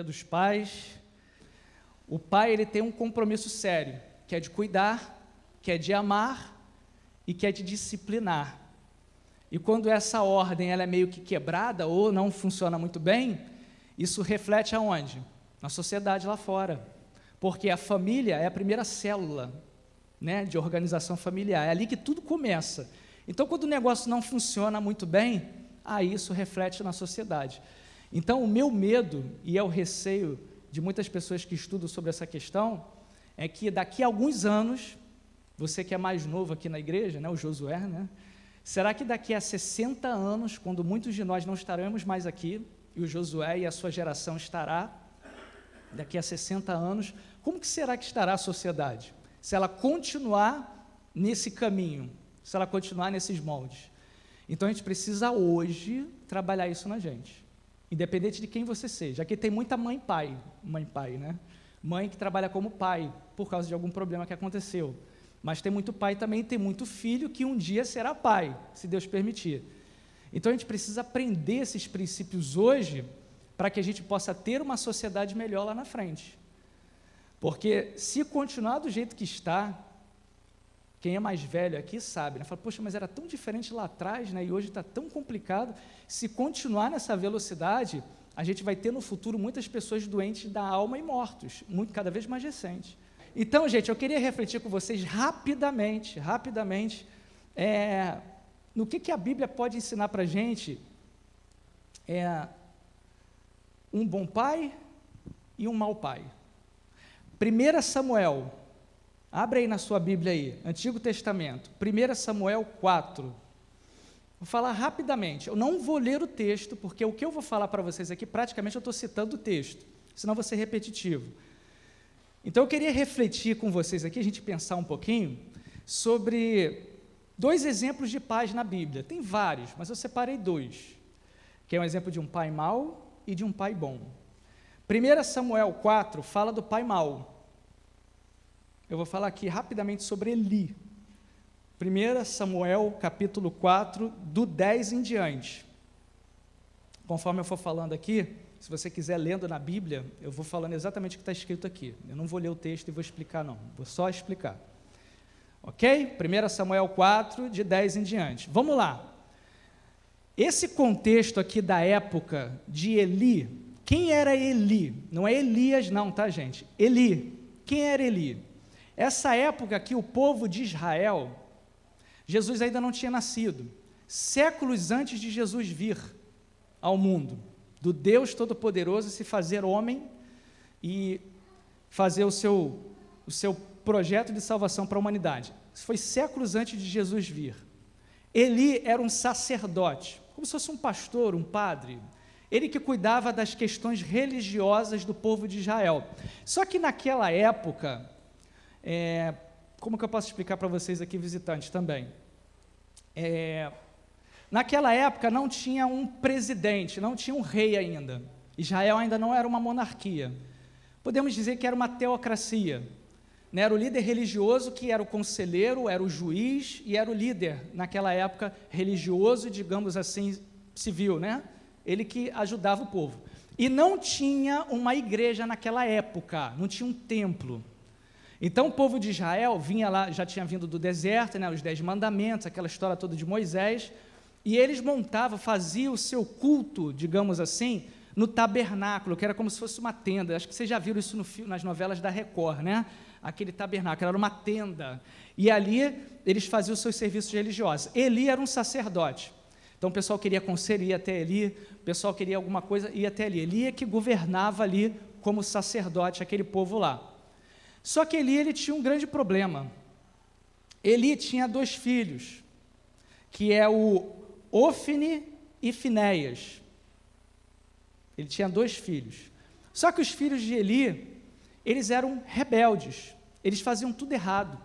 Dia dos Pais. O pai ele tem um compromisso sério, que é de cuidar, que é de amar e que é de disciplinar. E quando essa ordem ela é meio que quebrada ou não funciona muito bem, isso reflete aonde? Na sociedade lá fora. Porque a família é a primeira célula né, de organização familiar, é ali que tudo começa. Então, quando o negócio não funciona muito bem, aí isso reflete na sociedade. Então, o meu medo, e é o receio de muitas pessoas que estudam sobre essa questão, é que daqui a alguns anos, você que é mais novo aqui na igreja, né, o Josué, né, será que daqui a 60 anos, quando muitos de nós não estaremos mais aqui, e o Josué e a sua geração estará, daqui a 60 anos, como que será que estará a sociedade? Se ela continuar nesse caminho, se ela continuar nesses moldes. Então a gente precisa hoje trabalhar isso na gente. Independente de quem você seja. Aqui tem muita mãe pai, mãe pai, né? Mãe que trabalha como pai por causa de algum problema que aconteceu. Mas tem muito pai também, tem muito filho que um dia será pai, se Deus permitir. Então a gente precisa aprender esses princípios hoje para que a gente possa ter uma sociedade melhor lá na frente. Porque se continuar do jeito que está, quem é mais velho aqui sabe, né? Fala, poxa, mas era tão diferente lá atrás, né? E hoje está tão complicado. Se continuar nessa velocidade, a gente vai ter no futuro muitas pessoas doentes da alma e mortos, muito cada vez mais recentes. Então, gente, eu queria refletir com vocês rapidamente, rapidamente, é, no que, que a Bíblia pode ensinar para a gente é, um bom pai e um mau pai. 1 Samuel Abre aí na sua Bíblia aí, Antigo Testamento, 1 Samuel 4. Vou falar rapidamente. Eu não vou ler o texto, porque o que eu vou falar para vocês aqui, praticamente eu estou citando o texto, senão vou ser repetitivo. Então eu queria refletir com vocês aqui, a gente pensar um pouquinho, sobre dois exemplos de pais na Bíblia. Tem vários, mas eu separei dois, que é um exemplo de um pai mau e de um pai bom. 1 Samuel 4 fala do pai mau eu vou falar aqui rapidamente sobre Eli. 1 Samuel capítulo 4, do 10 em diante. Conforme eu for falando aqui, se você quiser lendo na Bíblia, eu vou falando exatamente o que está escrito aqui. Eu não vou ler o texto e vou explicar, não. Vou só explicar. Ok? 1 Samuel 4, de 10 em diante. Vamos lá. Esse contexto aqui da época de Eli, quem era Eli? Não é Elias, não, tá, gente? Eli. Quem era Eli? Essa época que o povo de Israel, Jesus ainda não tinha nascido, séculos antes de Jesus vir ao mundo, do Deus Todo-Poderoso se fazer homem e fazer o seu, o seu projeto de salvação para a humanidade. Isso foi séculos antes de Jesus vir. Eli era um sacerdote, como se fosse um pastor, um padre. Ele que cuidava das questões religiosas do povo de Israel. Só que naquela época, é, como que eu posso explicar para vocês aqui, visitantes, também? É, naquela época não tinha um presidente, não tinha um rei ainda. Israel ainda não era uma monarquia. Podemos dizer que era uma teocracia. Né? Era o líder religioso que era o conselheiro, era o juiz e era o líder, naquela época, religioso, digamos assim, civil, né? Ele que ajudava o povo. E não tinha uma igreja naquela época, não tinha um templo. Então o povo de Israel vinha lá, já tinha vindo do deserto, né, os dez mandamentos, aquela história toda de Moisés, e eles montavam, faziam o seu culto, digamos assim, no tabernáculo, que era como se fosse uma tenda. Acho que vocês já viram isso no, nas novelas da Record, né? Aquele tabernáculo, era uma tenda. E ali eles faziam os seus serviços religiosos. Eli era um sacerdote. Então o pessoal queria conselho, ia até Eli, o pessoal queria alguma coisa, ia até Eli. Eli é que governava ali como sacerdote aquele povo lá. Só que Eli ele tinha um grande problema. Eli tinha dois filhos, que é o Ofne e Finéias. Ele tinha dois filhos. Só que os filhos de Eli, eles eram rebeldes, eles faziam tudo errado.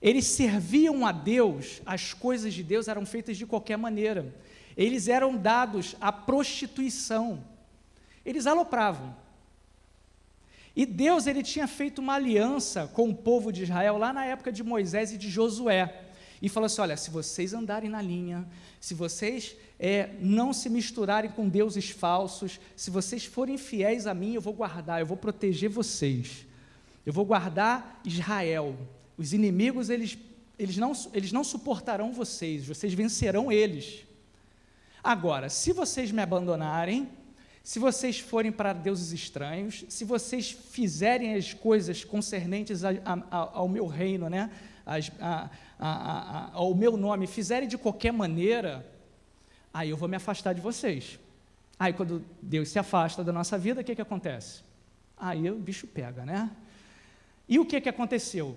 Eles serviam a Deus, as coisas de Deus eram feitas de qualquer maneira. Eles eram dados à prostituição. Eles alopravam. E Deus ele tinha feito uma aliança com o povo de Israel lá na época de Moisés e de Josué. e falou assim: olha, se vocês andarem na linha, se vocês é, não se misturarem com deuses falsos, se vocês forem fiéis a mim, eu vou guardar, eu vou proteger vocês, eu vou guardar Israel. Os inimigos, eles, eles, não, eles não suportarão vocês, vocês vencerão eles. Agora, se vocês me abandonarem, se vocês forem para deuses estranhos, se vocês fizerem as coisas concernentes a, a, ao meu reino, né? As, a, ao meu nome, fizerem de qualquer maneira, aí eu vou me afastar de vocês. Aí quando Deus se afasta da nossa vida, o que, que acontece? Aí o bicho pega, né? E o que, que aconteceu?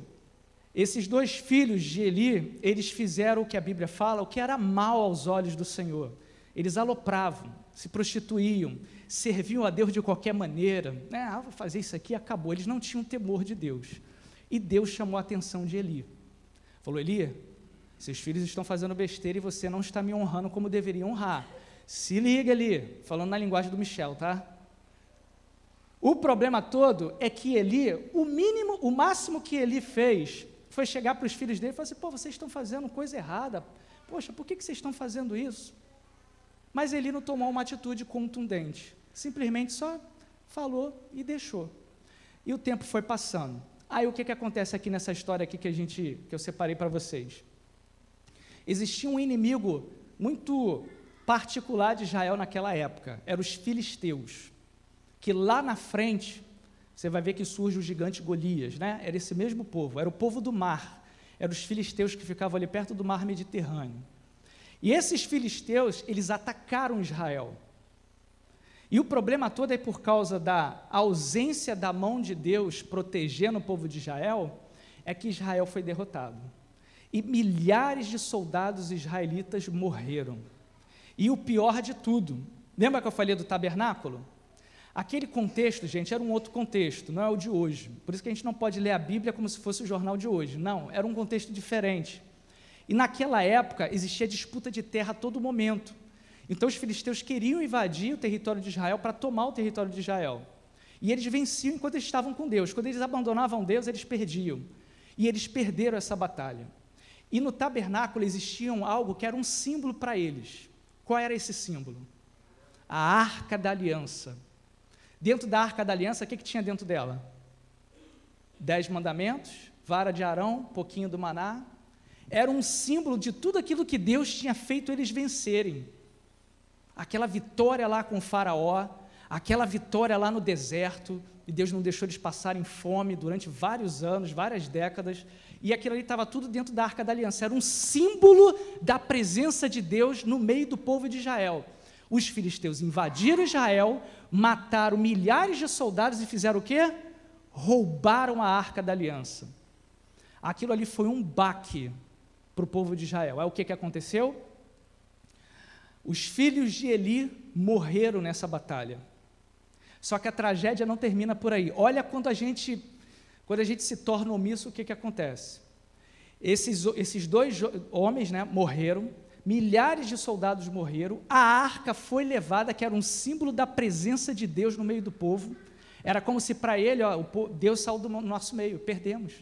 Esses dois filhos de Eli, eles fizeram o que a Bíblia fala, o que era mal aos olhos do Senhor. Eles alopravam, se prostituíam, serviam a Deus de qualquer maneira. Né? Ah, vou fazer isso aqui, acabou. Eles não tinham temor de Deus. E Deus chamou a atenção de Eli. Falou: Eli, seus filhos estão fazendo besteira e você não está me honrando como deveria honrar. Se liga ali, falando na linguagem do Michel, tá? O problema todo é que Eli, o mínimo, o máximo que Eli fez foi chegar para os filhos dele e falar assim: pô, vocês estão fazendo coisa errada. Poxa, por que, que vocês estão fazendo isso? Mas ele não tomou uma atitude contundente, simplesmente só falou e deixou. E o tempo foi passando. Aí o que, que acontece aqui nessa história aqui que a gente que eu separei para vocês? Existia um inimigo muito particular de Israel naquela época, eram os filisteus, que lá na frente você vai ver que surge o gigante Golias, né? Era esse mesmo povo, era o povo do mar, eram os filisteus que ficavam ali perto do mar Mediterrâneo. E esses filisteus, eles atacaram Israel. E o problema todo é por causa da ausência da mão de Deus protegendo o povo de Israel, é que Israel foi derrotado. E milhares de soldados israelitas morreram. E o pior de tudo, lembra que eu falei do tabernáculo? Aquele contexto, gente, era um outro contexto, não é o de hoje. Por isso que a gente não pode ler a Bíblia como se fosse o jornal de hoje. Não, era um contexto diferente. E naquela época existia disputa de terra a todo momento. Então os filisteus queriam invadir o território de Israel para tomar o território de Israel. E eles venciam enquanto eles estavam com Deus. Quando eles abandonavam Deus, eles perdiam. E eles perderam essa batalha. E no tabernáculo existia algo que era um símbolo para eles. Qual era esse símbolo? A arca da aliança. Dentro da arca da aliança, o que, que tinha dentro dela? Dez mandamentos, vara de Arão, pouquinho do maná, era um símbolo de tudo aquilo que Deus tinha feito eles vencerem. Aquela vitória lá com Faraó, aquela vitória lá no deserto, e Deus não deixou eles passarem fome durante vários anos, várias décadas, e aquilo ali estava tudo dentro da arca da aliança. Era um símbolo da presença de Deus no meio do povo de Israel. Os filisteus invadiram Israel, mataram milhares de soldados e fizeram o quê? Roubaram a arca da aliança. Aquilo ali foi um baque para o povo de Israel. Aí o que, que aconteceu? Os filhos de Eli morreram nessa batalha. Só que a tragédia não termina por aí. Olha quando a gente, quando a gente se torna omisso, o que, que acontece? Esses, esses dois homens né, morreram, milhares de soldados morreram, a arca foi levada, que era um símbolo da presença de Deus no meio do povo. Era como se para ele, ó, Deus saiu do nosso meio, perdemos.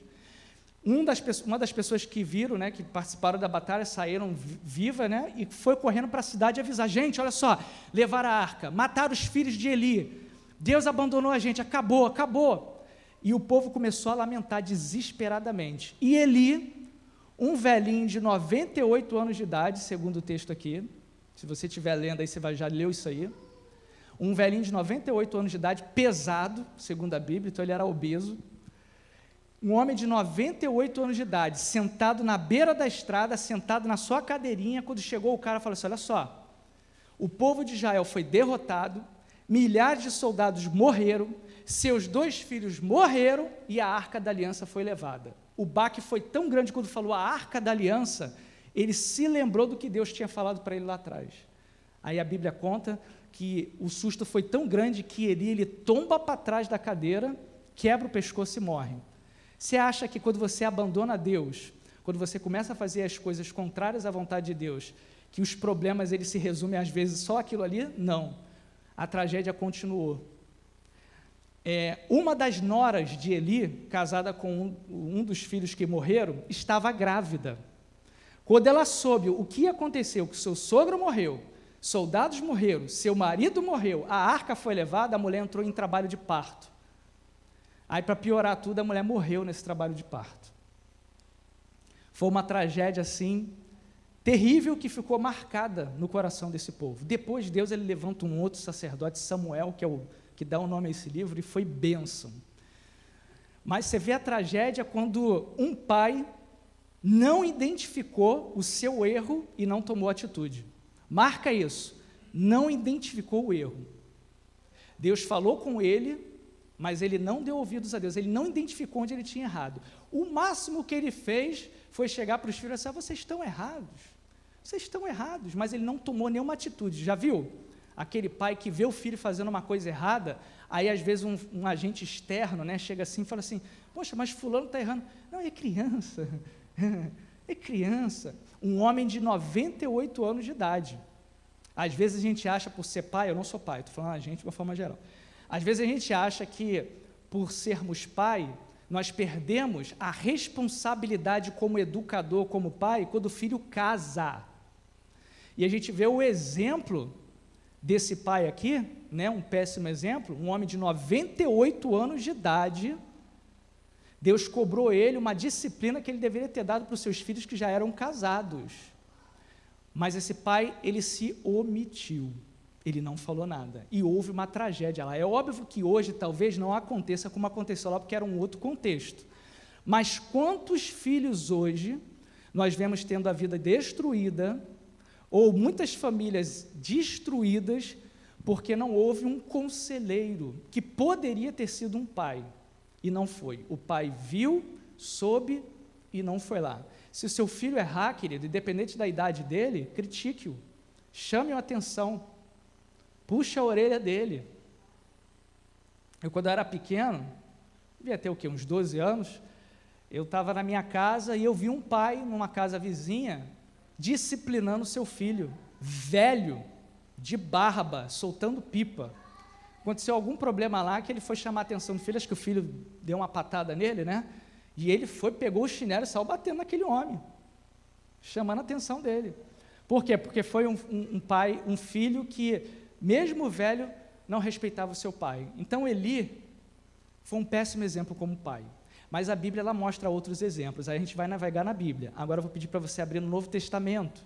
Um das, uma das pessoas que viram, né, que participaram da batalha, saíram viva, né, e foi correndo para a cidade avisar: gente, olha só, levar a arca, mataram os filhos de Eli, Deus abandonou a gente, acabou, acabou. E o povo começou a lamentar desesperadamente. E Eli, um velhinho de 98 anos de idade, segundo o texto aqui, se você estiver lendo aí, você vai, já leu isso aí. Um velhinho de 98 anos de idade, pesado, segundo a Bíblia, então ele era obeso um homem de 98 anos de idade, sentado na beira da estrada, sentado na sua cadeirinha, quando chegou o cara falou assim: Olha só, o povo de Israel foi derrotado, milhares de soldados morreram, seus dois filhos morreram e a arca da aliança foi levada. O baque foi tão grande quando falou a arca da aliança, ele se lembrou do que Deus tinha falado para ele lá atrás. Aí a Bíblia conta que o susto foi tão grande que ele, ele tomba para trás da cadeira, quebra o pescoço e morre. Você acha que quando você abandona Deus, quando você começa a fazer as coisas contrárias à vontade de Deus, que os problemas eles se resumem às vezes só aquilo ali? Não. A tragédia continuou. É, uma das noras de Eli, casada com um, um dos filhos que morreram, estava grávida. Quando ela soube o que aconteceu, que seu sogro morreu, soldados morreram, seu marido morreu, a arca foi levada, a mulher entrou em trabalho de parto. Aí, para piorar tudo, a mulher morreu nesse trabalho de parto. Foi uma tragédia assim terrível que ficou marcada no coração desse povo. Depois Deus ele levanta um outro sacerdote, Samuel, que é o que dá o nome a esse livro, e foi bênção. Mas você vê a tragédia quando um pai não identificou o seu erro e não tomou atitude. Marca isso. Não identificou o erro. Deus falou com ele, mas ele não deu ouvidos a Deus, ele não identificou onde ele tinha errado. O máximo que ele fez foi chegar para os filhos e dizer: vocês estão errados. Vocês estão errados, mas ele não tomou nenhuma atitude. Já viu? Aquele pai que vê o filho fazendo uma coisa errada, aí às vezes um, um agente externo né, chega assim e fala assim: Poxa, mas Fulano está errando. Não, é criança. é criança. Um homem de 98 anos de idade. Às vezes a gente acha, por ser pai, eu não sou pai, estou falando a gente de uma forma geral. Às vezes a gente acha que, por sermos pai, nós perdemos a responsabilidade como educador, como pai, quando o filho casa. E a gente vê o exemplo desse pai aqui, né, um péssimo exemplo, um homem de 98 anos de idade. Deus cobrou ele uma disciplina que ele deveria ter dado para os seus filhos que já eram casados. Mas esse pai, ele se omitiu. Ele não falou nada. E houve uma tragédia lá. É óbvio que hoje talvez não aconteça como aconteceu lá, porque era um outro contexto. Mas quantos filhos hoje nós vemos tendo a vida destruída ou muitas famílias destruídas porque não houve um conselheiro que poderia ter sido um pai e não foi. O pai viu, soube e não foi lá. Se o seu filho errar, querido, independente da idade dele, critique-o, chame-o atenção, puxe a orelha dele. Eu, quando eu era pequeno, devia ter o quê? Uns 12 anos, eu estava na minha casa e eu vi um pai numa casa vizinha disciplinando seu filho, velho, de barba, soltando pipa. Aconteceu algum problema lá que ele foi chamar a atenção do filho, acho que o filho deu uma patada nele, né? E ele foi, pegou o chinelo e saiu batendo naquele homem, chamando a atenção dele. Por quê? Porque foi um, um, um pai, um filho que, mesmo velho, não respeitava o seu pai. Então Eli foi um péssimo exemplo como pai. Mas a Bíblia ela mostra outros exemplos. Aí a gente vai navegar na Bíblia. Agora eu vou pedir para você abrir no Novo Testamento.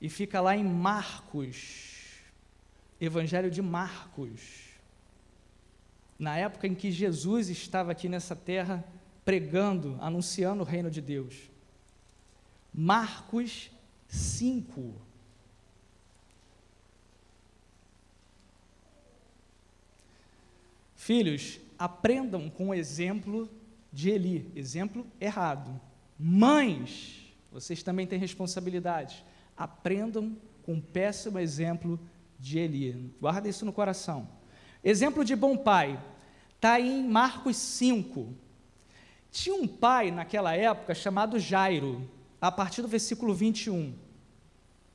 E fica lá em Marcos, Evangelho de Marcos. Na época em que Jesus estava aqui nessa terra pregando, anunciando o reino de Deus. Marcos 5. Filhos, aprendam com o exemplo de Eli, exemplo errado. Mães, vocês também têm responsabilidade. Aprendam com o péssimo exemplo de Eli. Guarda isso no coração. Exemplo de bom pai, está em Marcos 5. Tinha um pai naquela época chamado Jairo, a partir do versículo 21.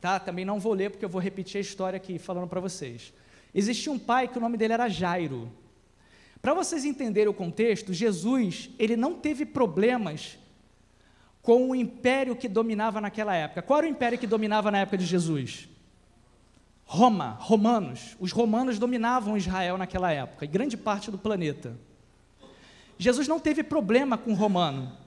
Tá? Também não vou ler porque eu vou repetir a história aqui falando para vocês. Existia um pai que o nome dele era Jairo. Para vocês entenderem o contexto, Jesus, ele não teve problemas com o império que dominava naquela época. Qual era o império que dominava na época de Jesus? Roma, romanos. Os romanos dominavam Israel naquela época e grande parte do planeta. Jesus não teve problema com o romano.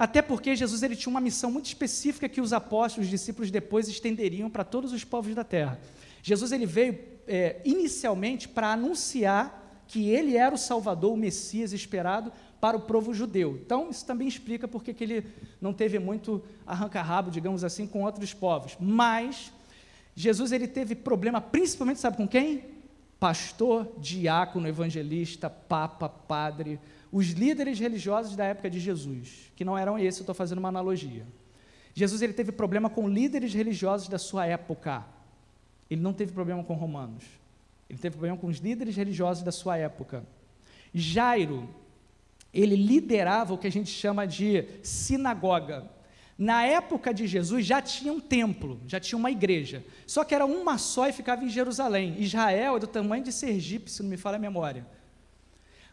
Até porque Jesus ele tinha uma missão muito específica que os apóstolos, os discípulos depois estenderiam para todos os povos da terra. Jesus ele veio é, inicialmente para anunciar que ele era o Salvador, o Messias esperado para o povo judeu. Então, isso também explica porque que ele não teve muito arranca-rabo, digamos assim, com outros povos. Mas, Jesus ele teve problema, principalmente, sabe com quem? Pastor, diácono, evangelista, papa, padre, os líderes religiosos da época de Jesus, que não eram esses, eu estou fazendo uma analogia. Jesus ele teve problema com líderes religiosos da sua época. Ele não teve problema com romanos. Ele teve problema com os líderes religiosos da sua época. Jairo, ele liderava o que a gente chama de sinagoga. Na época de Jesus já tinha um templo, já tinha uma igreja. Só que era uma só e ficava em Jerusalém. Israel é do tamanho de Sergipe, se não me falha a memória.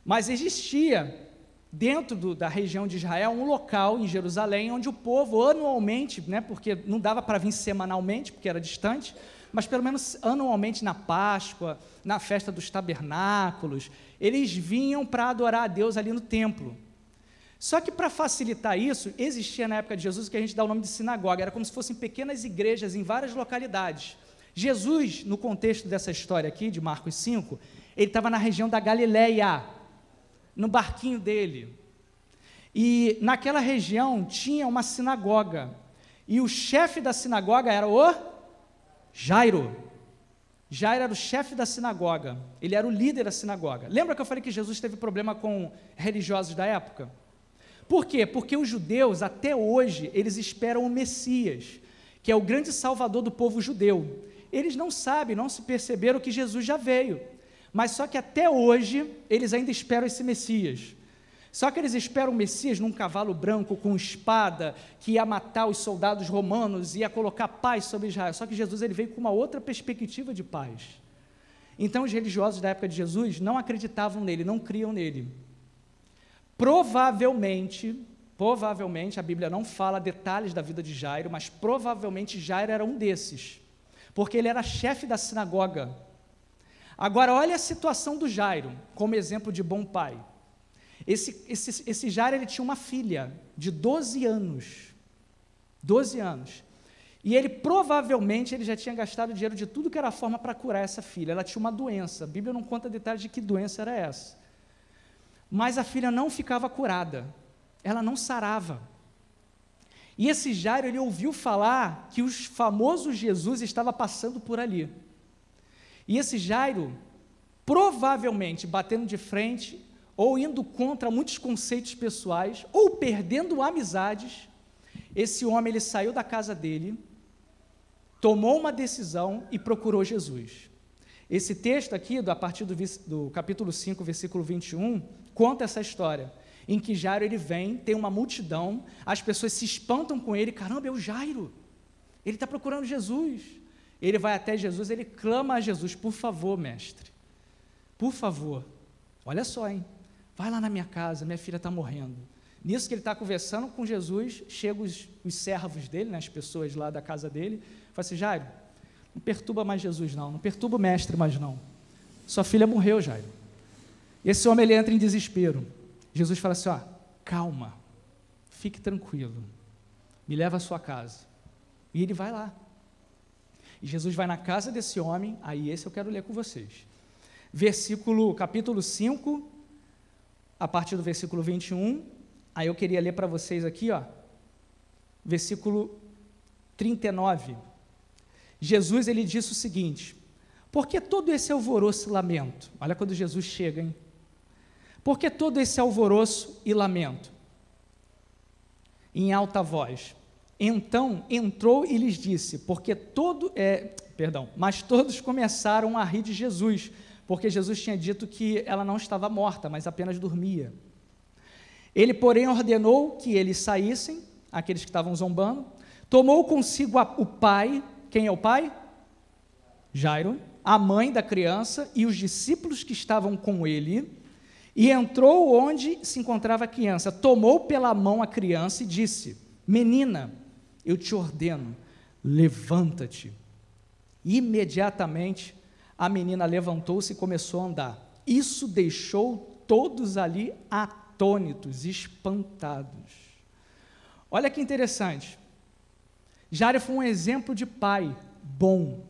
Mas existia dentro do, da região de Israel, um local em Jerusalém onde o povo anualmente, né, porque não dava para vir semanalmente, porque era distante, mas pelo menos anualmente na Páscoa, na festa dos tabernáculos, eles vinham para adorar a Deus ali no templo. Só que para facilitar isso, existia na época de Jesus o que a gente dá o nome de sinagoga, era como se fossem pequenas igrejas em várias localidades. Jesus, no contexto dessa história aqui, de Marcos 5, ele estava na região da Galileia, no barquinho dele. E naquela região tinha uma sinagoga. E o chefe da sinagoga era o Jairo. Jairo era o chefe da sinagoga. Ele era o líder da sinagoga. Lembra que eu falei que Jesus teve problema com religiosos da época? Por quê? Porque os judeus, até hoje, eles esperam o Messias, que é o grande salvador do povo judeu. Eles não sabem, não se perceberam que Jesus já veio. Mas só que até hoje, eles ainda esperam esse Messias. Só que eles esperam o Messias num cavalo branco com espada, que ia matar os soldados romanos, ia colocar paz sobre Israel. Só que Jesus ele veio com uma outra perspectiva de paz. Então os religiosos da época de Jesus não acreditavam nele, não criam nele. Provavelmente, provavelmente, a Bíblia não fala detalhes da vida de Jairo, mas provavelmente Jairo era um desses, porque ele era chefe da sinagoga. Agora, olha a situação do Jairo, como exemplo de bom pai. Esse, esse, esse Jairo ele tinha uma filha de 12 anos. 12 anos. E ele provavelmente ele já tinha gastado dinheiro de tudo que era forma para curar essa filha. Ela tinha uma doença. A Bíblia não conta detalhes de que doença era essa. Mas a filha não ficava curada, ela não sarava. E esse Jairo, ele ouviu falar que o famoso Jesus estava passando por ali. E esse Jairo, provavelmente batendo de frente, ou indo contra muitos conceitos pessoais, ou perdendo amizades, esse homem ele saiu da casa dele, tomou uma decisão e procurou Jesus. Esse texto aqui, a partir do, do capítulo 5, versículo 21, conta essa história, em que Jairo ele vem, tem uma multidão, as pessoas se espantam com ele, caramba, é o Jairo, ele está procurando Jesus. Ele vai até Jesus, ele clama a Jesus, por favor, mestre, por favor, olha só, hein, vai lá na minha casa, minha filha está morrendo. Nisso que ele está conversando com Jesus, chegam os, os, servos dele, né, as pessoas lá da casa dele, fala assim, Jairo, não perturba mais Jesus não, não perturba o mestre mais não, sua filha morreu, Jairo. Esse homem ele entra em desespero. Jesus fala assim: ó, calma, fique tranquilo, me leva à sua casa. E ele vai lá. E Jesus vai na casa desse homem, aí esse eu quero ler com vocês. Versículo, capítulo 5, a partir do versículo 21. Aí eu queria ler para vocês aqui, ó, versículo 39. Jesus ele disse o seguinte: Por que todo esse alvoroço e lamento? Olha quando Jesus chega, hein? Por que todo esse alvoroço e lamento? Em alta voz. Então entrou e lhes disse, porque todo, é, perdão, mas todos começaram a rir de Jesus, porque Jesus tinha dito que ela não estava morta, mas apenas dormia. Ele, porém, ordenou que eles saíssem, aqueles que estavam zombando, tomou consigo a, o pai, quem é o pai? Jairo, a mãe da criança e os discípulos que estavam com ele, e entrou onde se encontrava a criança, tomou pela mão a criança e disse: Menina, eu te ordeno, levanta-te. Imediatamente a menina levantou-se e começou a andar. Isso deixou todos ali atônitos, espantados. Olha que interessante. Jário foi um exemplo de pai bom,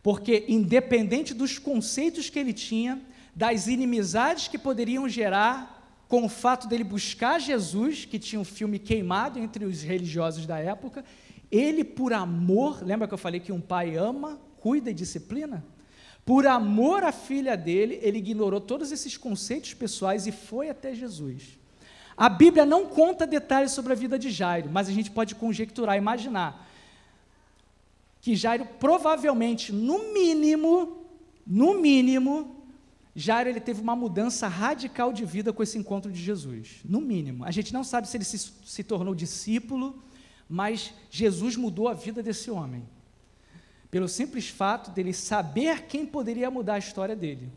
porque, independente dos conceitos que ele tinha, das inimizades que poderiam gerar com o fato dele buscar Jesus, que tinha um filme queimado entre os religiosos da época, ele, por amor, lembra que eu falei que um pai ama, cuida e disciplina? Por amor à filha dele, ele ignorou todos esses conceitos pessoais e foi até Jesus. A Bíblia não conta detalhes sobre a vida de Jairo, mas a gente pode conjecturar, imaginar que Jairo provavelmente, no mínimo, no mínimo, Jairo ele teve uma mudança radical de vida com esse encontro de Jesus, no mínimo. A gente não sabe se ele se, se tornou discípulo, mas Jesus mudou a vida desse homem. Pelo simples fato dele saber quem poderia mudar a história dele.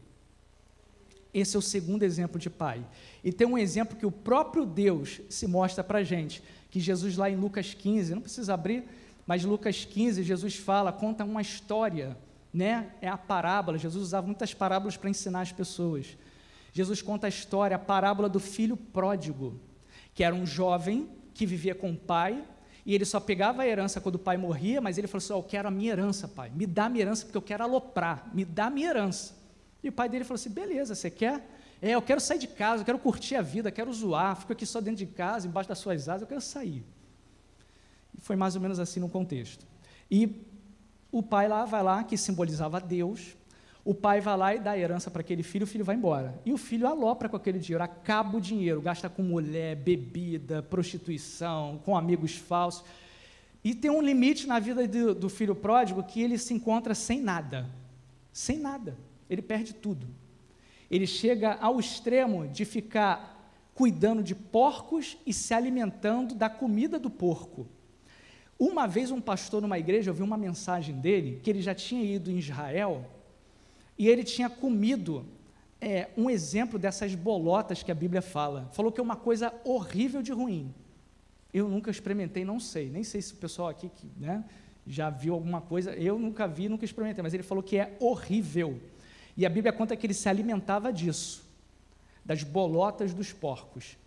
Esse é o segundo exemplo de pai. E tem um exemplo que o próprio Deus se mostra para a gente, que Jesus lá em Lucas 15, não precisa abrir, mas Lucas 15, Jesus fala, conta uma história, né? É a parábola. Jesus usava muitas parábolas para ensinar as pessoas. Jesus conta a história, a parábola do filho pródigo, que era um jovem que vivia com o pai, e ele só pegava a herança quando o pai morria, mas ele falou assim: oh, Eu quero a minha herança, pai, me dá a minha herança porque eu quero aloprar, me dá a minha herança. E o pai dele falou assim: Beleza, você quer? É, eu quero sair de casa, eu quero curtir a vida, quero zoar, fico aqui só dentro de casa, embaixo das suas asas, eu quero sair. E foi mais ou menos assim no contexto. E o pai lá vai lá, que simbolizava Deus, o pai vai lá e dá a herança para aquele filho, o filho vai embora. E o filho alopra com aquele dinheiro, acaba o dinheiro, gasta com mulher, bebida, prostituição, com amigos falsos. E tem um limite na vida do, do filho pródigo que ele se encontra sem nada. Sem nada. Ele perde tudo. Ele chega ao extremo de ficar cuidando de porcos e se alimentando da comida do porco. Uma vez um pastor numa igreja, eu vi uma mensagem dele, que ele já tinha ido em Israel e ele tinha comido é, um exemplo dessas bolotas que a Bíblia fala. Falou que é uma coisa horrível de ruim. Eu nunca experimentei, não sei. Nem sei se o pessoal aqui que, né, já viu alguma coisa. Eu nunca vi, nunca experimentei. Mas ele falou que é horrível. E a Bíblia conta que ele se alimentava disso, das bolotas dos porcos.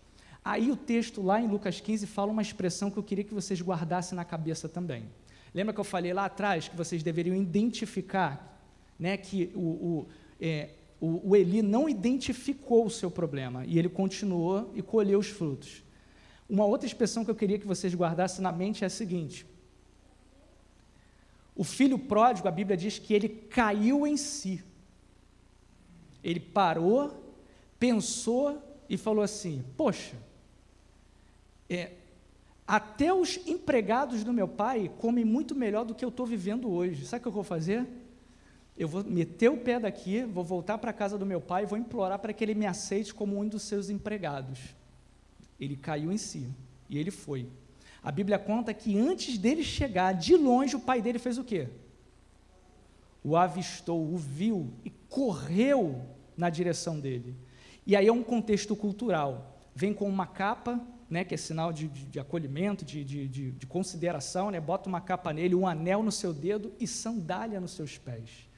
Aí o texto lá em Lucas 15 fala uma expressão que eu queria que vocês guardassem na cabeça também. Lembra que eu falei lá atrás que vocês deveriam identificar né, que o, o, é, o, o Eli não identificou o seu problema e ele continuou e colheu os frutos. Uma outra expressão que eu queria que vocês guardassem na mente é a seguinte: o filho pródigo, a Bíblia diz que ele caiu em si. Ele parou, pensou e falou assim: Poxa, é, até os empregados do meu pai comem muito melhor do que eu estou vivendo hoje. Sabe o que eu vou fazer? eu vou meter o pé daqui, vou voltar para a casa do meu pai e vou implorar para que ele me aceite como um dos seus empregados. Ele caiu em si e ele foi. A Bíblia conta que antes dele chegar, de longe, o pai dele fez o quê? O avistou, o viu e correu na direção dele. E aí é um contexto cultural. Vem com uma capa, né, que é sinal de, de, de acolhimento, de, de, de consideração, né, bota uma capa nele, um anel no seu dedo e sandália nos seus pés.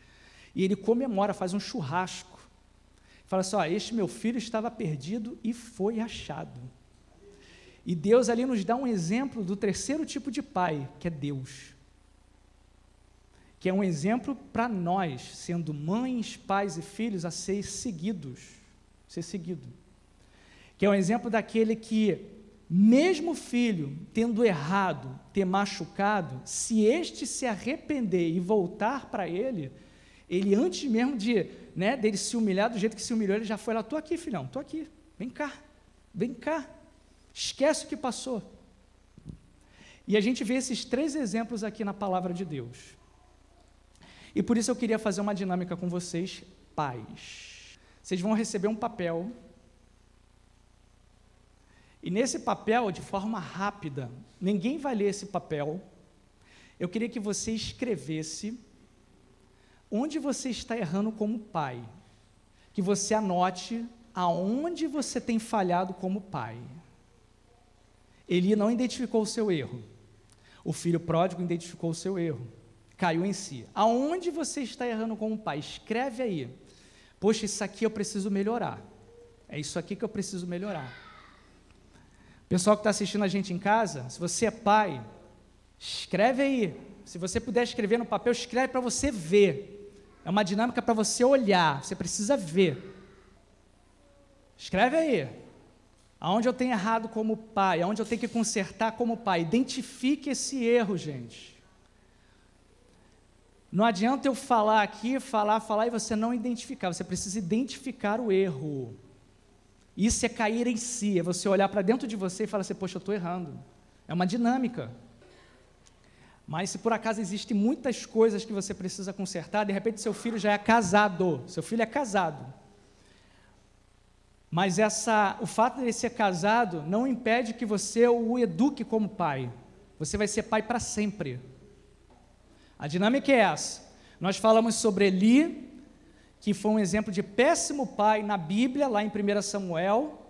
E ele comemora, faz um churrasco. Fala assim: ó, este meu filho estava perdido e foi achado. E Deus ali nos dá um exemplo do terceiro tipo de pai, que é Deus. Que é um exemplo para nós, sendo mães, pais e filhos, a ser seguidos. Ser seguido. Que é um exemplo daquele que, mesmo o filho tendo errado, ter machucado, se este se arrepender e voltar para ele, ele antes mesmo de, né, dele se humilhar do jeito que se humilhou, ele já foi lá, estou aqui, filhão, estou aqui, vem cá, vem cá, esquece o que passou. E a gente vê esses três exemplos aqui na palavra de Deus. E por isso eu queria fazer uma dinâmica com vocês, pais. Vocês vão receber um papel. E nesse papel, de forma rápida, ninguém vai ler esse papel. Eu queria que você escrevesse onde você está errando como pai. Que você anote aonde você tem falhado como pai. Ele não identificou o seu erro. O filho pródigo identificou o seu erro. Caiu em si. Aonde você está errando como pai? Escreve aí. Poxa, isso aqui eu preciso melhorar. É isso aqui que eu preciso melhorar. Pessoal que está assistindo a gente em casa, se você é pai, escreve aí. Se você puder escrever no papel, escreve para você ver. É uma dinâmica para você olhar, você precisa ver. Escreve aí. Aonde eu tenho errado como pai, aonde eu tenho que consertar como pai. Identifique esse erro, gente. Não adianta eu falar aqui, falar, falar e você não identificar. Você precisa identificar o erro. Isso é cair em si, é você olhar para dentro de você e falar assim: Poxa, eu estou errando. É uma dinâmica. Mas se por acaso existem muitas coisas que você precisa consertar, de repente seu filho já é casado, seu filho é casado. Mas essa, o fato de ele ser casado não impede que você o eduque como pai. Você vai ser pai para sempre. A dinâmica é essa. Nós falamos sobre Eli que foi um exemplo de péssimo pai na Bíblia, lá em 1 Samuel.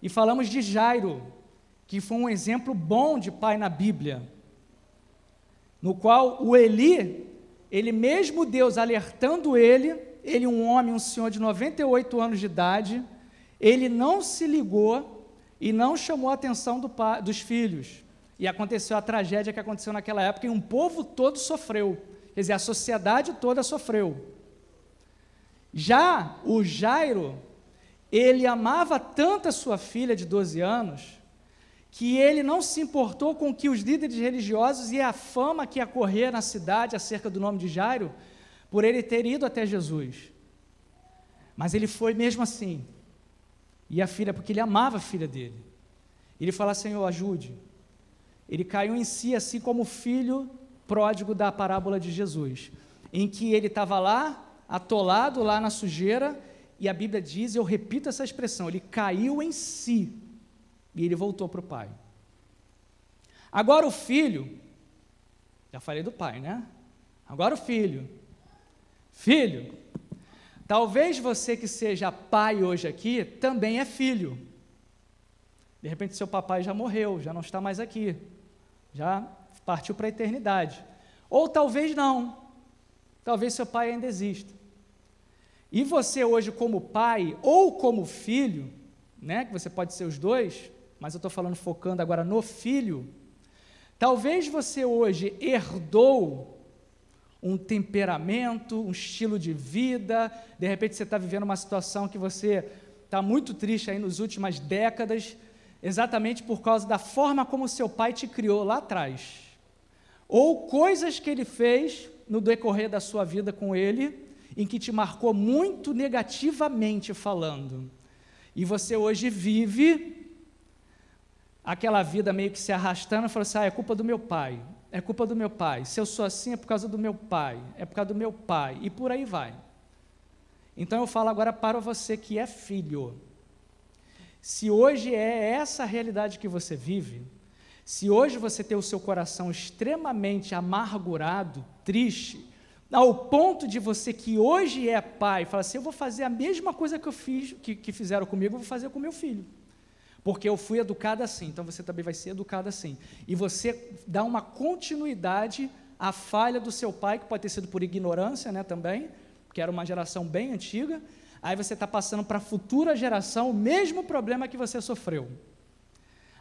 E falamos de Jairo, que foi um exemplo bom de pai na Bíblia, no qual o Eli, ele mesmo Deus alertando ele, ele um homem, um senhor de 98 anos de idade, ele não se ligou e não chamou a atenção do pai, dos filhos. E aconteceu a tragédia que aconteceu naquela época e um povo todo sofreu. Quer dizer, a sociedade toda sofreu. Já o Jairo, ele amava tanto a sua filha de 12 anos, que ele não se importou com que os líderes religiosos e a fama que ia correr na cidade acerca do nome de Jairo, por ele ter ido até Jesus. Mas ele foi mesmo assim. E a filha, porque ele amava a filha dele. Ele fala: Senhor, ajude. Ele caiu em si, assim como o filho pródigo da parábola de Jesus, em que ele estava lá, atolado lá na sujeira, e a Bíblia diz, eu repito essa expressão, ele caiu em si e ele voltou para o pai. Agora o filho, já falei do pai, né? Agora o filho. Filho, talvez você que seja pai hoje aqui também é filho. De repente seu papai já morreu, já não está mais aqui, já partiu para a eternidade. Ou talvez não, talvez seu pai ainda exista. E você hoje, como pai ou como filho, né, que você pode ser os dois, mas eu estou falando focando agora no filho, talvez você hoje herdou um temperamento, um estilo de vida, de repente você está vivendo uma situação que você está muito triste aí nas últimas décadas, exatamente por causa da forma como seu pai te criou lá atrás, ou coisas que ele fez no decorrer da sua vida com ele, em que te marcou muito negativamente falando, e você hoje vive aquela vida meio que se arrastando falou assim: ah, é culpa do meu pai, é culpa do meu pai, se eu sou assim é por causa do meu pai, é por causa do meu pai, e por aí vai. Então eu falo agora para você que é filho. Se hoje é essa a realidade que você vive, se hoje você tem o seu coração extremamente amargurado, triste, ao ponto de você que hoje é pai, falar assim: eu vou fazer a mesma coisa que eu fiz, que, que fizeram comigo, eu vou fazer com meu filho. Porque eu fui educada assim, então você também vai ser educado assim. E você dá uma continuidade à falha do seu pai, que pode ter sido por ignorância né, também, que era uma geração bem antiga. Aí você está passando para a futura geração o mesmo problema que você sofreu.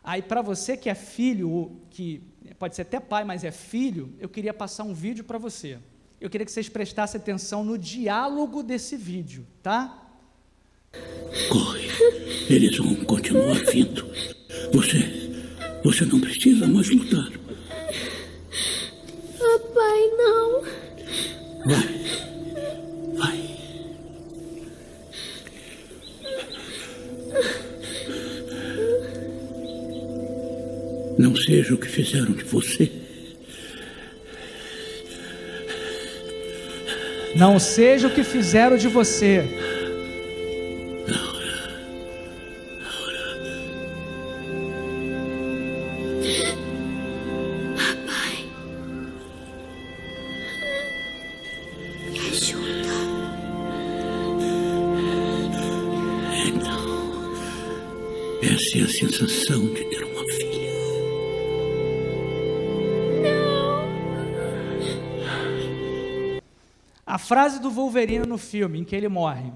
Aí, para você que é filho, que pode ser até pai, mas é filho, eu queria passar um vídeo para você. Eu queria que vocês prestassem atenção no diálogo desse vídeo, tá? Corre, eles vão continuar vindo. Você, você não precisa mais lutar. Papai, não. Vai, vai. Não seja o que fizeram de você. Não seja o que fizeram de você. Frase do Wolverine no filme, em que ele morre: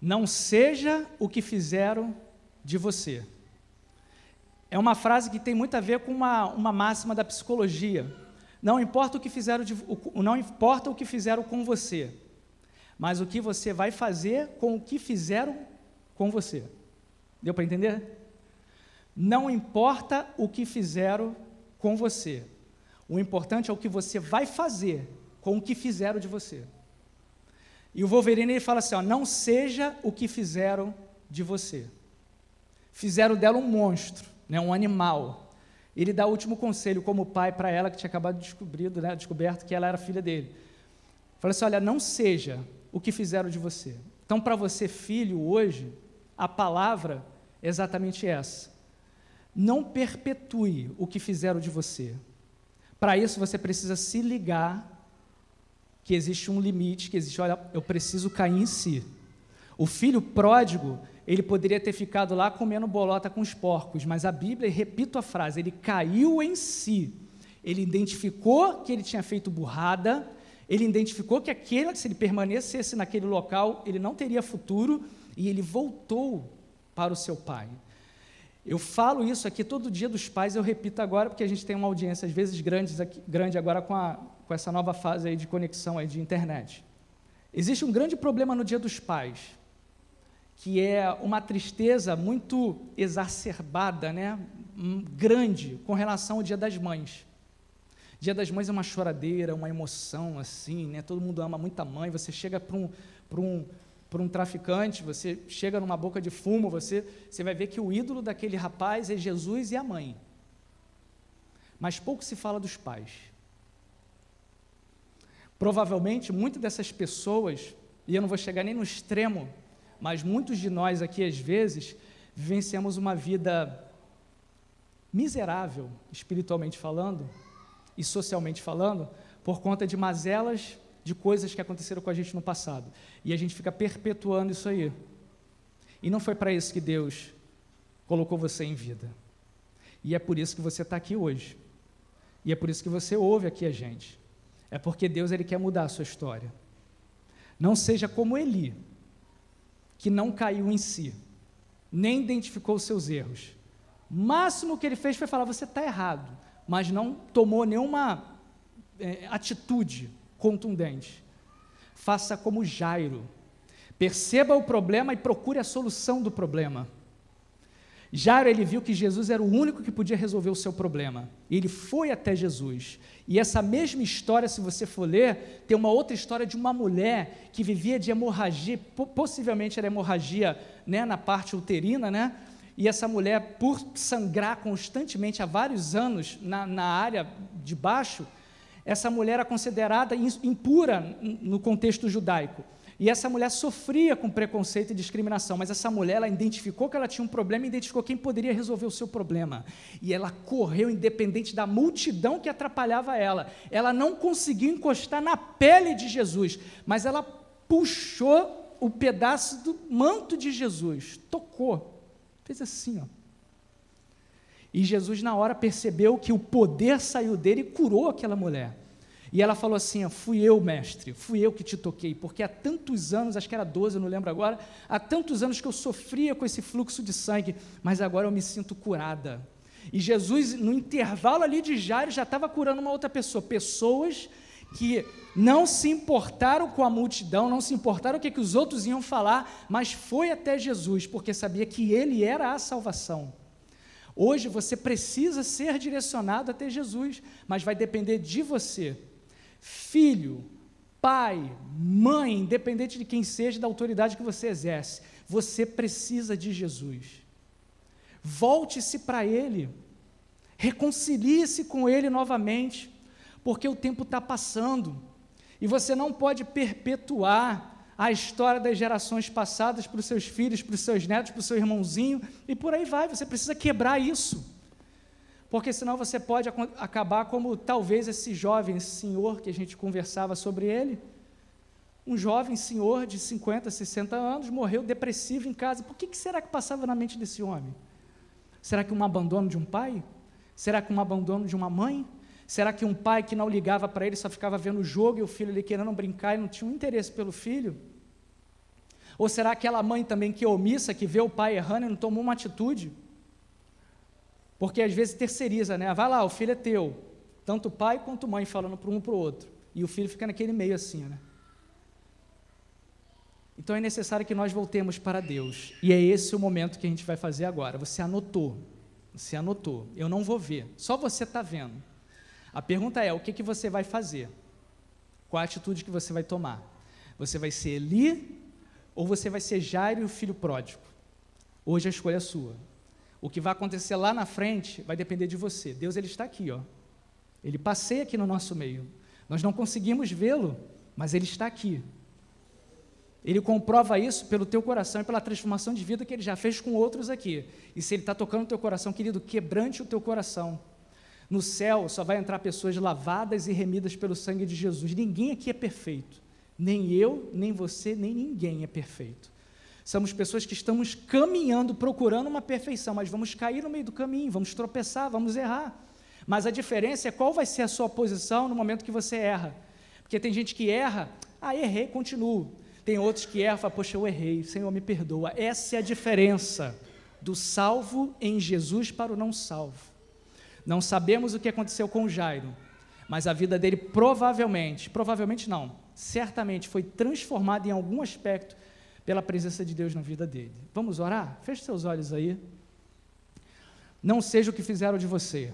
Não seja o que fizeram de você. É uma frase que tem muito a ver com uma, uma máxima da psicologia. Não importa o que fizeram de, não importa o que fizeram com você, mas o que você vai fazer com o que fizeram com você. Deu para entender? Não importa o que fizeram com você. O importante é o que você vai fazer com o que fizeram de você. E o Wolverine ele fala assim: ó, não seja o que fizeram de você. Fizeram dela um monstro, né, um animal. Ele dá o último conselho como pai para ela que tinha acabado de descobrir, né, descoberto que ela era filha dele. Fala assim: olha, não seja o que fizeram de você. Então, para você, filho, hoje, a palavra é exatamente essa. Não perpetue o que fizeram de você. Para isso, você precisa se ligar que existe um limite, que existe, olha, eu preciso cair em si. O filho pródigo, ele poderia ter ficado lá comendo bolota com os porcos, mas a Bíblia, e repito a frase, ele caiu em si. Ele identificou que ele tinha feito burrada, ele identificou que aquele, se ele permanecesse naquele local, ele não teria futuro, e ele voltou para o seu pai. Eu falo isso aqui todo dia dos pais, eu repito agora, porque a gente tem uma audiência, às vezes, grande, grande agora com, a, com essa nova fase aí de conexão aí de internet. Existe um grande problema no dia dos pais, que é uma tristeza muito exacerbada, né? grande, com relação ao dia das mães. Dia das Mães é uma choradeira, uma emoção assim, né? Todo mundo ama muito a mãe. Você chega para um, um, para um traficante, você chega numa boca de fumo, você, você vai ver que o ídolo daquele rapaz é Jesus e a mãe. Mas pouco se fala dos pais. Provavelmente, muitas dessas pessoas, e eu não vou chegar nem no extremo, mas muitos de nós aqui, às vezes, vivenciamos uma vida miserável, espiritualmente falando e socialmente falando, por conta de mazelas de coisas que aconteceram com a gente no passado. E a gente fica perpetuando isso aí. E não foi para isso que Deus colocou você em vida. E é por isso que você está aqui hoje. E é por isso que você ouve aqui a gente. É porque Deus ele quer mudar a sua história. Não seja como Eli, que não caiu em si, nem identificou os seus erros. O máximo que ele fez foi falar: você está errado, mas não tomou nenhuma é, atitude contundente. Faça como Jairo. Perceba o problema e procure a solução do problema. Jairo ele viu que Jesus era o único que podia resolver o seu problema. Ele foi até Jesus. E essa mesma história, se você for ler, tem uma outra história de uma mulher que vivia de hemorragia, possivelmente era hemorragia né, na parte uterina, né? E essa mulher, por sangrar constantemente há vários anos na, na área de baixo, essa mulher era considerada impura no contexto judaico. E essa mulher sofria com preconceito e discriminação, mas essa mulher ela identificou que ela tinha um problema e identificou quem poderia resolver o seu problema. E ela correu independente da multidão que atrapalhava ela. Ela não conseguiu encostar na pele de Jesus, mas ela puxou o pedaço do manto de Jesus, tocou, fez assim, ó. E Jesus, na hora, percebeu que o poder saiu dele e curou aquela mulher. E ela falou assim: Fui eu, mestre, fui eu que te toquei, porque há tantos anos, acho que era 12, eu não lembro agora, há tantos anos que eu sofria com esse fluxo de sangue, mas agora eu me sinto curada. E Jesus, no intervalo ali de Jairo, já estava curando uma outra pessoa, pessoas que não se importaram com a multidão, não se importaram o que, que os outros iam falar, mas foi até Jesus, porque sabia que ele era a salvação. Hoje você precisa ser direcionado até Jesus, mas vai depender de você. Filho, pai, mãe, independente de quem seja, da autoridade que você exerce, você precisa de Jesus. Volte-se para Ele, reconcilie-se com Ele novamente, porque o tempo está passando e você não pode perpetuar a história das gerações passadas para os seus filhos, para os seus netos, para o seu irmãozinho, e por aí vai. Você precisa quebrar isso. Porque senão você pode acabar como talvez esse jovem senhor que a gente conversava sobre ele. Um jovem senhor de 50, 60 anos morreu depressivo em casa. Por que, que será que passava na mente desse homem? Será que um abandono de um pai? Será que um abandono de uma mãe? Será que um pai que não ligava para ele só ficava vendo o jogo e o filho ali querendo brincar e não tinha um interesse pelo filho? Ou será aquela mãe também que é omissa, que vê o pai errando e não tomou uma atitude? Porque às vezes terceiriza, né? Vai lá, o filho é teu. Tanto o pai quanto a mãe falando para um para o outro. E o filho fica naquele meio assim, né? Então é necessário que nós voltemos para Deus. E é esse o momento que a gente vai fazer agora. Você anotou. Você anotou. Eu não vou ver. Só você está vendo. A pergunta é: o que, que você vai fazer? Qual a atitude que você vai tomar? Você vai ser Eli ou você vai ser Jairo, o filho pródigo. Hoje a escolha é sua. O que vai acontecer lá na frente vai depender de você. Deus ele está aqui, ó. Ele passeia aqui no nosso meio. Nós não conseguimos vê-lo, mas ele está aqui. Ele comprova isso pelo teu coração e pela transformação de vida que ele já fez com outros aqui. E se ele está tocando o teu coração, querido, quebrante o teu coração. No céu só vai entrar pessoas lavadas e remidas pelo sangue de Jesus. Ninguém aqui é perfeito. Nem eu, nem você, nem ninguém é perfeito. Somos pessoas que estamos caminhando, procurando uma perfeição, mas vamos cair no meio do caminho, vamos tropeçar, vamos errar. Mas a diferença é qual vai ser a sua posição no momento que você erra. Porque tem gente que erra, ah, errei, continuo. Tem outros que erram, fala, poxa, eu errei, Senhor, me perdoa. Essa é a diferença do salvo em Jesus para o não salvo. Não sabemos o que aconteceu com Jairo, mas a vida dele provavelmente, provavelmente não, certamente foi transformada em algum aspecto pela presença de Deus na vida dele. Vamos orar? Feche seus olhos aí. Não seja o que fizeram de você.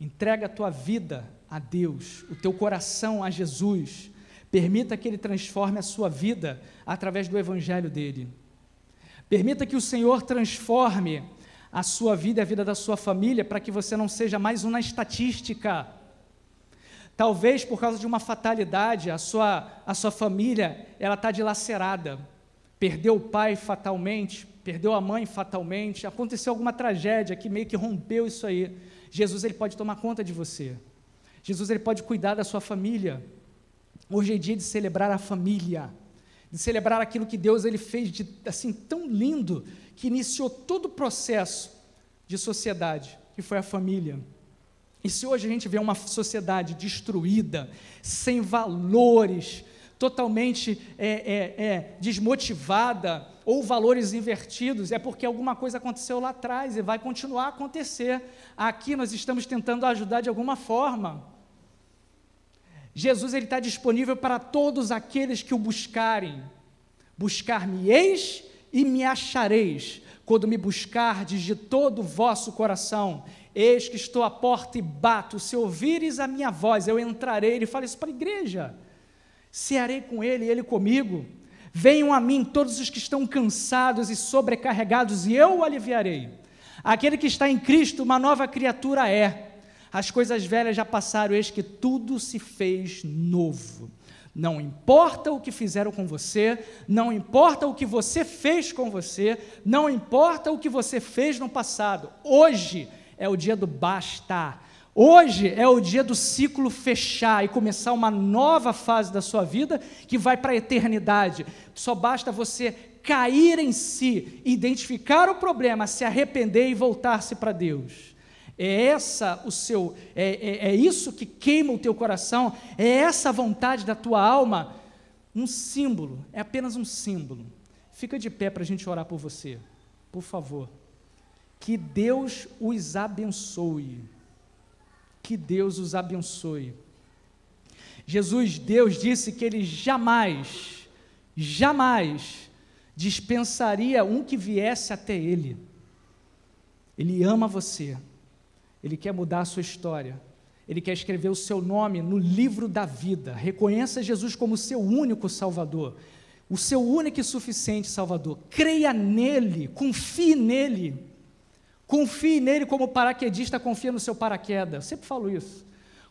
Entrega a tua vida a Deus, o teu coração a Jesus. Permita que Ele transforme a sua vida através do Evangelho dele. Permita que o Senhor transforme a sua vida e a vida da sua família para que você não seja mais uma estatística. Talvez por causa de uma fatalidade, a sua, a sua família ela está dilacerada. Perdeu o pai fatalmente, perdeu a mãe fatalmente, aconteceu alguma tragédia que meio que rompeu isso aí. Jesus ele pode tomar conta de você. Jesus ele pode cuidar da sua família. Hoje é dia de celebrar a família, de celebrar aquilo que Deus ele fez de assim tão lindo que iniciou todo o processo de sociedade, que foi a família. E se hoje a gente vê uma sociedade destruída, sem valores, totalmente é, é, é, desmotivada, ou valores invertidos, é porque alguma coisa aconteceu lá atrás e vai continuar a acontecer. Aqui nós estamos tentando ajudar de alguma forma. Jesus ele está disponível para todos aqueles que o buscarem. Buscar-me-eis e me achareis, quando me buscardes de todo o vosso coração. Eis que estou à porta e bato, se ouvires a minha voz, eu entrarei. Ele fala isso para a igreja. Cearei com ele, ele comigo. Venham a mim todos os que estão cansados e sobrecarregados, e eu o aliviarei. Aquele que está em Cristo, uma nova criatura é. As coisas velhas já passaram, eis que tudo se fez novo. Não importa o que fizeram com você, não importa o que você fez com você, não importa o que você fez no passado. Hoje é o dia do basta. Hoje é o dia do ciclo fechar e começar uma nova fase da sua vida que vai para a eternidade. Só basta você cair em si, identificar o problema, se arrepender e voltar-se para Deus. É essa o seu, é, é, é isso que queima o teu coração, é essa a vontade da tua alma. Um símbolo, é apenas um símbolo. Fica de pé para a gente orar por você, por favor. Que Deus os abençoe. Que Deus os abençoe. Jesus, Deus disse que ele jamais, jamais dispensaria um que viesse até ele. Ele ama você. Ele quer mudar a sua história. Ele quer escrever o seu nome no livro da vida. Reconheça Jesus como seu único Salvador, o seu único e suficiente Salvador. Creia nele, confie nele. Confie nele como paraquedista confia no seu paraquedas. Eu sempre falo isso.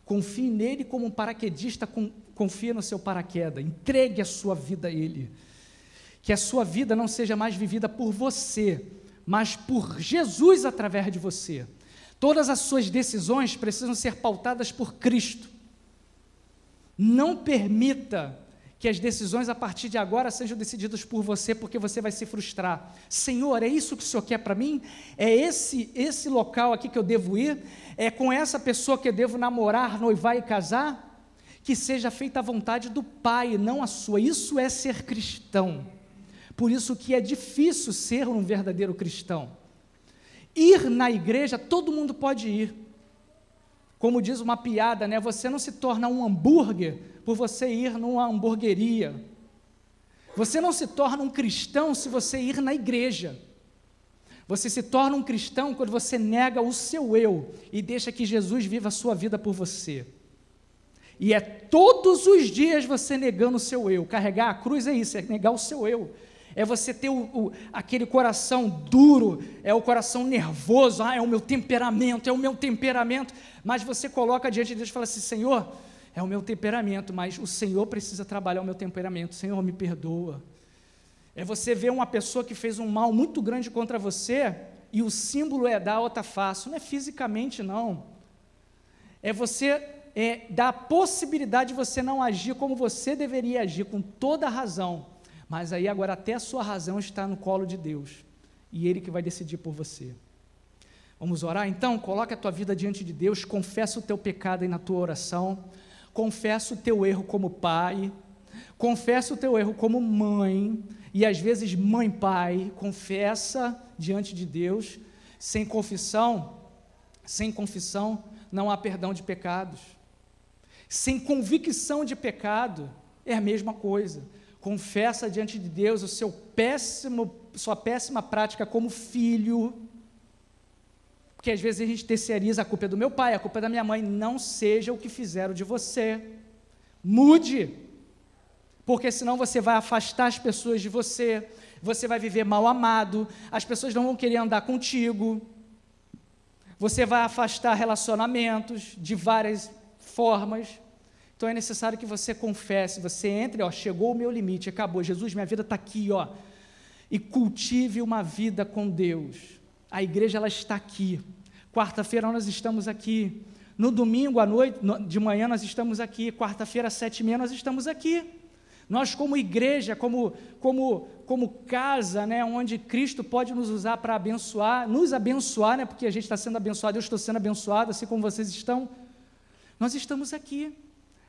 Confie nele como um paraquedista confia no seu paraquedas. Entregue a sua vida a ele. Que a sua vida não seja mais vivida por você, mas por Jesus através de você. Todas as suas decisões precisam ser pautadas por Cristo. Não permita que as decisões a partir de agora sejam decididas por você, porque você vai se frustrar. Senhor, é isso que o Senhor quer para mim? É esse esse local aqui que eu devo ir? É com essa pessoa que eu devo namorar, noivar e casar? Que seja feita a vontade do Pai, não a sua. Isso é ser cristão. Por isso que é difícil ser um verdadeiro cristão. Ir na igreja, todo mundo pode ir. Como diz uma piada, né? Você não se torna um hambúrguer por você ir numa hamburgueria. Você não se torna um cristão se você ir na igreja. Você se torna um cristão quando você nega o seu eu e deixa que Jesus viva a sua vida por você. E é todos os dias você negando o seu eu. Carregar a cruz é isso, é negar o seu eu é você ter o, o, aquele coração duro, é o coração nervoso, ah, é o meu temperamento, é o meu temperamento, mas você coloca diante de Deus e fala assim: Senhor, é o meu temperamento, mas o Senhor precisa trabalhar o meu temperamento, Senhor, me perdoa. É você ver uma pessoa que fez um mal muito grande contra você e o símbolo é dar outra face. Não é fisicamente, não. É você é, dar a possibilidade de você não agir como você deveria agir, com toda a razão. Mas aí agora até a sua razão está no colo de Deus. E Ele que vai decidir por você. Vamos orar? Então, coloque a tua vida diante de Deus, confessa o teu pecado aí na tua oração, confessa o teu erro como pai, confessa o teu erro como mãe, e às vezes mãe, pai, confessa diante de Deus, sem confissão, sem confissão não há perdão de pecados. Sem convicção de pecado é a mesma coisa. Confessa diante de Deus o seu péssimo, sua péssima prática como filho, porque às vezes a gente terceiriza a culpa é do meu pai, a culpa é da minha mãe. Não seja o que fizeram de você. Mude. Porque senão você vai afastar as pessoas de você, você vai viver mal amado, as pessoas não vão querer andar contigo. Você vai afastar relacionamentos de várias formas. Então é necessário que você confesse, você entre, ó, chegou o meu limite, acabou. Jesus, minha vida está aqui, ó. E cultive uma vida com Deus. A igreja ela está aqui. Quarta-feira nós estamos aqui. No domingo à noite, de manhã nós estamos aqui. Quarta-feira às sete e meia nós estamos aqui. Nós como igreja, como como como casa, né, onde Cristo pode nos usar para abençoar, nos abençoar, né, porque a gente está sendo abençoado, eu estou sendo abençoado, assim como vocês estão. Nós estamos aqui.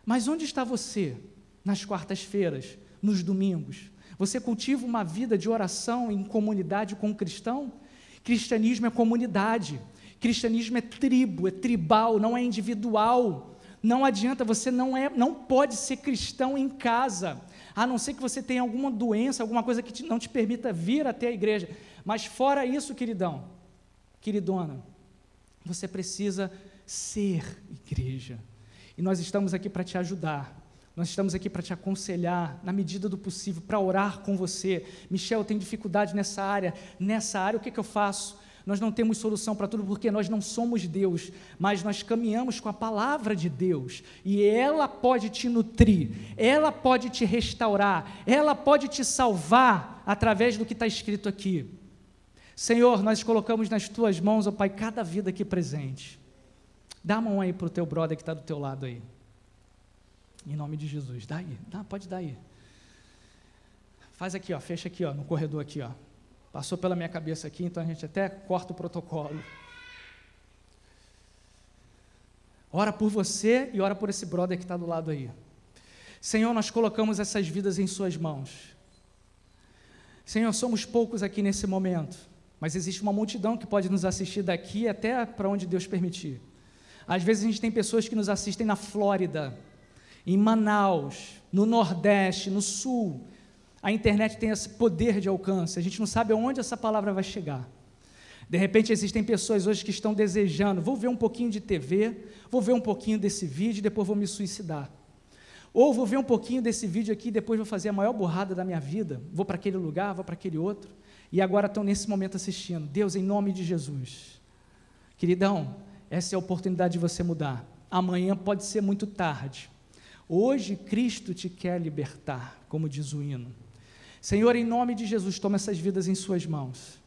Mas onde está você nas quartas-feiras, nos domingos? Você cultiva uma vida de oração em comunidade com o cristão? Cristianismo é comunidade. Cristianismo é tribo, é tribal, não é individual. Não adianta, você não é, não pode ser cristão em casa, a não ser que você tenha alguma doença, alguma coisa que te, não te permita vir até a igreja. Mas fora isso, queridão, queridona, você precisa ser igreja. E nós estamos aqui para te ajudar. Nós estamos aqui para te aconselhar, na medida do possível, para orar com você. Michel, tenho dificuldade nessa área. Nessa área, o que, que eu faço? Nós não temos solução para tudo porque nós não somos Deus, mas nós caminhamos com a palavra de Deus e ela pode te nutrir, ela pode te restaurar, ela pode te salvar através do que está escrito aqui. Senhor, nós colocamos nas tuas mãos, ó oh Pai, cada vida aqui presente. Dá a mão aí para o teu brother que está do teu lado aí. Em nome de Jesus. Dá aí, dá, pode dar aí. Faz aqui, ó, fecha aqui, ó, no corredor aqui, ó. Passou pela minha cabeça aqui, então a gente até corta o protocolo. Ora por você e ora por esse brother que está do lado aí. Senhor, nós colocamos essas vidas em Suas mãos. Senhor, somos poucos aqui nesse momento, mas existe uma multidão que pode nos assistir daqui até para onde Deus permitir. Às vezes a gente tem pessoas que nos assistem na Flórida, em Manaus, no Nordeste, no Sul. A internet tem esse poder de alcance, a gente não sabe aonde essa palavra vai chegar. De repente existem pessoas hoje que estão desejando, vou ver um pouquinho de TV, vou ver um pouquinho desse vídeo e depois vou me suicidar. Ou vou ver um pouquinho desse vídeo aqui depois vou fazer a maior borrada da minha vida, vou para aquele lugar, vou para aquele outro, e agora estão nesse momento assistindo. Deus, em nome de Jesus. Queridão, essa é a oportunidade de você mudar. Amanhã pode ser muito tarde. Hoje Cristo te quer libertar, como diz o hino. Senhor, em nome de Jesus, toma essas vidas em Suas mãos.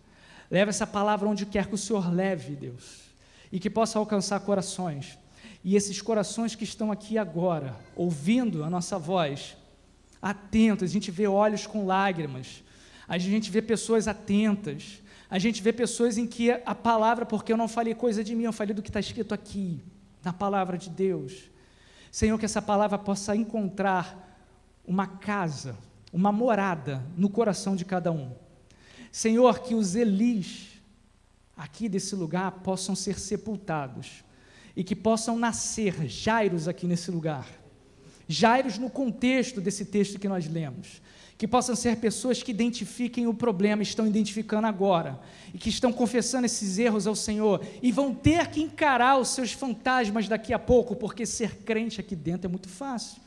Leva essa palavra onde quer que o Senhor leve, Deus, e que possa alcançar corações. E esses corações que estão aqui agora, ouvindo a nossa voz, atentos, a gente vê olhos com lágrimas, a gente vê pessoas atentas, a gente vê pessoas em que a palavra, porque eu não falei coisa de mim, eu falei do que está escrito aqui, na palavra de Deus. Senhor, que essa palavra possa encontrar uma casa, uma morada no coração de cada um. Senhor, que os Elis aqui desse lugar possam ser sepultados e que possam nascer Jairos aqui nesse lugar. Jairos no contexto desse texto que nós lemos que possam ser pessoas que identifiquem o problema, estão identificando agora, e que estão confessando esses erros ao Senhor, e vão ter que encarar os seus fantasmas daqui a pouco, porque ser crente aqui dentro é muito fácil.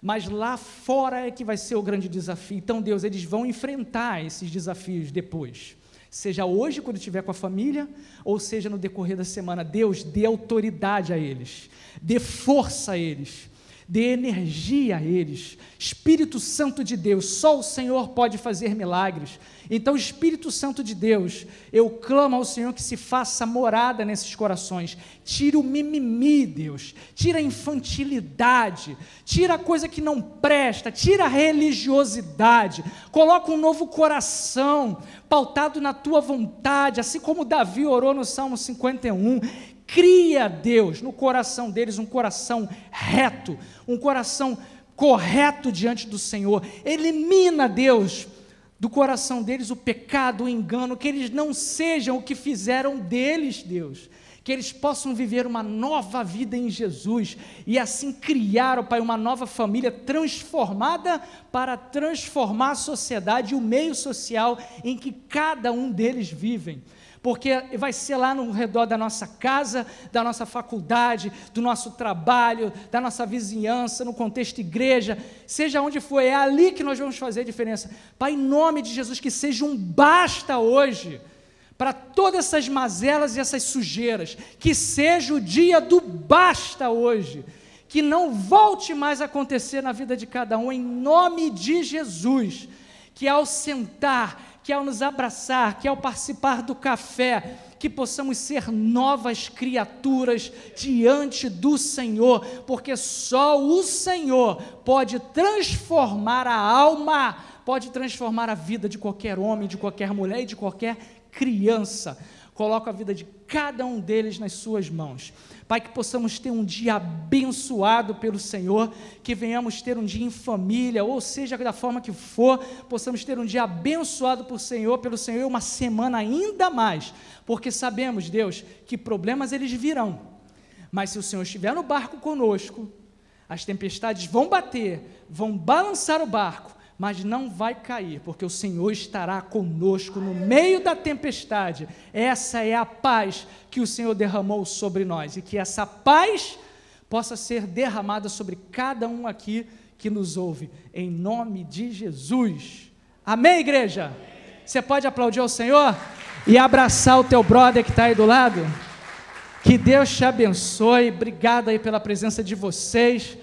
Mas lá fora é que vai ser o grande desafio. Então, Deus, eles vão enfrentar esses desafios depois. Seja hoje, quando estiver com a família, ou seja no decorrer da semana. Deus, dê autoridade a eles, dê força a eles dê energia a eles. Espírito Santo de Deus, só o Senhor pode fazer milagres. Então, Espírito Santo de Deus, eu clamo ao Senhor que se faça morada nesses corações. Tira o mimimi, Deus. Tira a infantilidade. Tira a coisa que não presta. Tira a religiosidade. Coloca um novo coração, pautado na tua vontade, assim como Davi orou no Salmo 51. Cria, Deus, no coração deles um coração reto, um coração correto diante do Senhor. Elimina, Deus, do coração deles o pecado, o engano, que eles não sejam o que fizeram deles, Deus. Que eles possam viver uma nova vida em Jesus e assim criar, ó Pai, uma nova família transformada para transformar a sociedade e o meio social em que cada um deles vivem porque vai ser lá no redor da nossa casa, da nossa faculdade, do nosso trabalho, da nossa vizinhança, no contexto igreja, seja onde for, é ali que nós vamos fazer a diferença. Pai, em nome de Jesus, que seja um basta hoje para todas essas mazelas e essas sujeiras, que seja o dia do basta hoje, que não volte mais a acontecer na vida de cada um, em nome de Jesus, que ao sentar, que ao nos abraçar, que ao participar do café, que possamos ser novas criaturas diante do Senhor, porque só o Senhor pode transformar a alma, pode transformar a vida de qualquer homem, de qualquer mulher e de qualquer criança. Coloca a vida de cada um deles nas suas mãos. Pai, que possamos ter um dia abençoado pelo Senhor, que venhamos ter um dia em família, ou seja, da forma que for, possamos ter um dia abençoado por Senhor, pelo Senhor, uma semana ainda mais, porque sabemos, Deus, que problemas eles virão, mas se o Senhor estiver no barco conosco, as tempestades vão bater, vão balançar o barco, mas não vai cair, porque o Senhor estará conosco no meio da tempestade. Essa é a paz que o Senhor derramou sobre nós e que essa paz possa ser derramada sobre cada um aqui que nos ouve, em nome de Jesus. Amém, igreja? Você pode aplaudir ao Senhor e abraçar o teu brother que está aí do lado? Que Deus te abençoe. Obrigado aí pela presença de vocês.